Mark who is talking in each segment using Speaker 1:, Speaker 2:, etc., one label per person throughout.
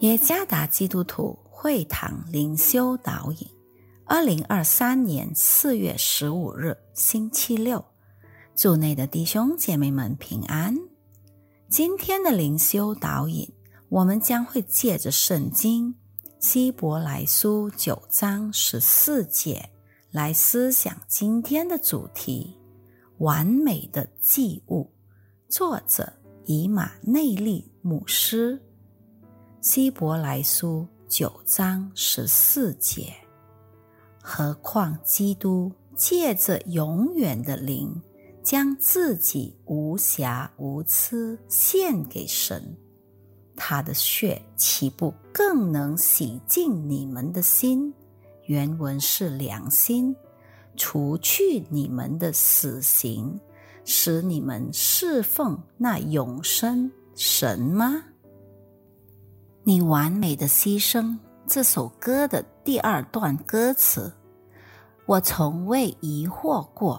Speaker 1: 耶加达基督徒会堂灵修导引，二零二三年四月十五日星期六，祝内的弟兄姐妹们平安。今天的灵修导引，我们将会借着圣经希伯来书九章十四节来思想今天的主题：完美的祭物。作者以马内利牧师。希伯来书九章十四节，何况基督借着永远的灵，将自己无瑕无疵献给神，他的血岂不更能洗净你们的心？原文是良心，除去你们的死刑，使你们侍奉那永生神吗？你完美的牺牲这首歌的第二段歌词，我从未疑惑过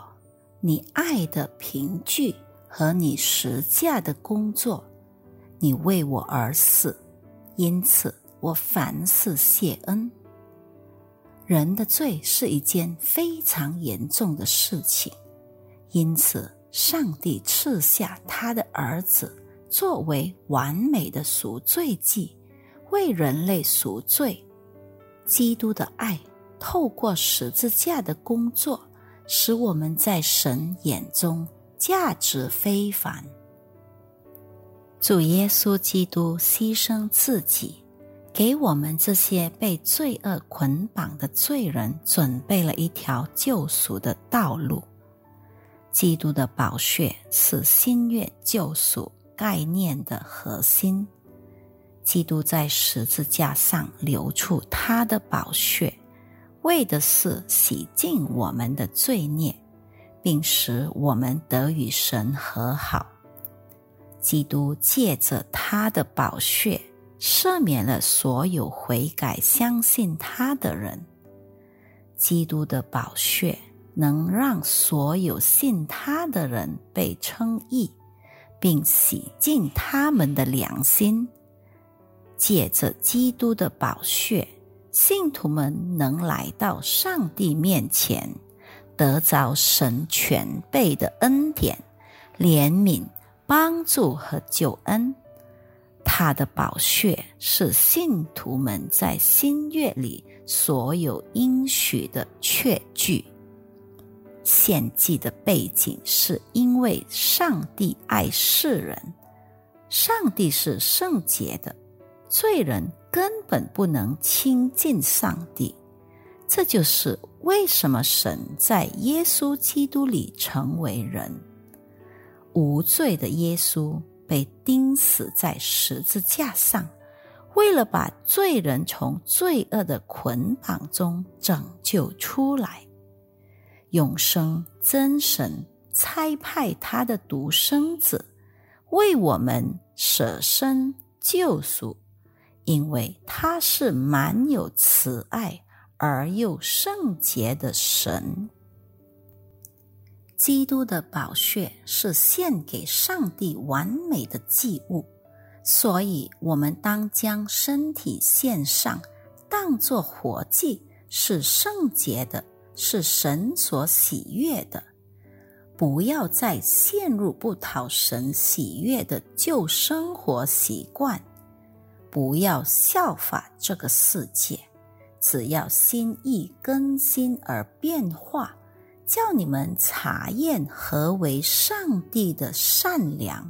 Speaker 1: 你爱的凭据和你实价的工作。你为我而死，因此我凡事谢恩。人的罪是一件非常严重的事情，因此上帝赐下他的儿子作为完美的赎罪祭。为人类赎罪，基督的爱透过十字架的工作，使我们在神眼中价值非凡。主耶稣基督牺牲自己，给我们这些被罪恶捆绑的罪人准备了一条救赎的道路。基督的宝血是新约救赎概念的核心。基督在十字架上流出他的宝血，为的是洗净我们的罪孽，并使我们得与神和好。基督借着他的宝血赦免了所有悔改相信他的人。基督的宝血能让所有信他的人被称义，并洗净他们的良心。借着基督的宝血，信徒们能来到上帝面前，得着神全备的恩典、怜悯、帮助和救恩。他的宝血是信徒们在新月里所有应许的确据。献祭的背景是因为上帝爱世人，上帝是圣洁的。罪人根本不能亲近上帝，这就是为什么神在耶稣基督里成为人。无罪的耶稣被钉死在十字架上，为了把罪人从罪恶的捆绑中拯救出来。永生真神差派他的独生子为我们舍身救赎。因为他是满有慈爱而又圣洁的神，基督的宝血是献给上帝完美的祭物，所以我们当将身体献上，当作活祭，是圣洁的，是神所喜悦的。不要再陷入不讨神喜悦的旧生活习惯。不要效法这个世界，只要心意更新而变化，叫你们查验何为上帝的善良、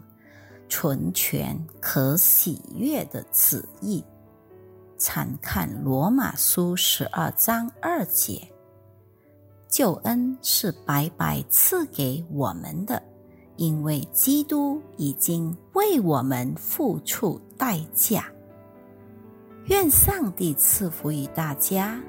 Speaker 1: 纯全、可喜悦的旨意。参看罗马书十二章二节。救恩是白白赐给我们的，因为基督已经为我们付出代价。愿上帝赐福于大家。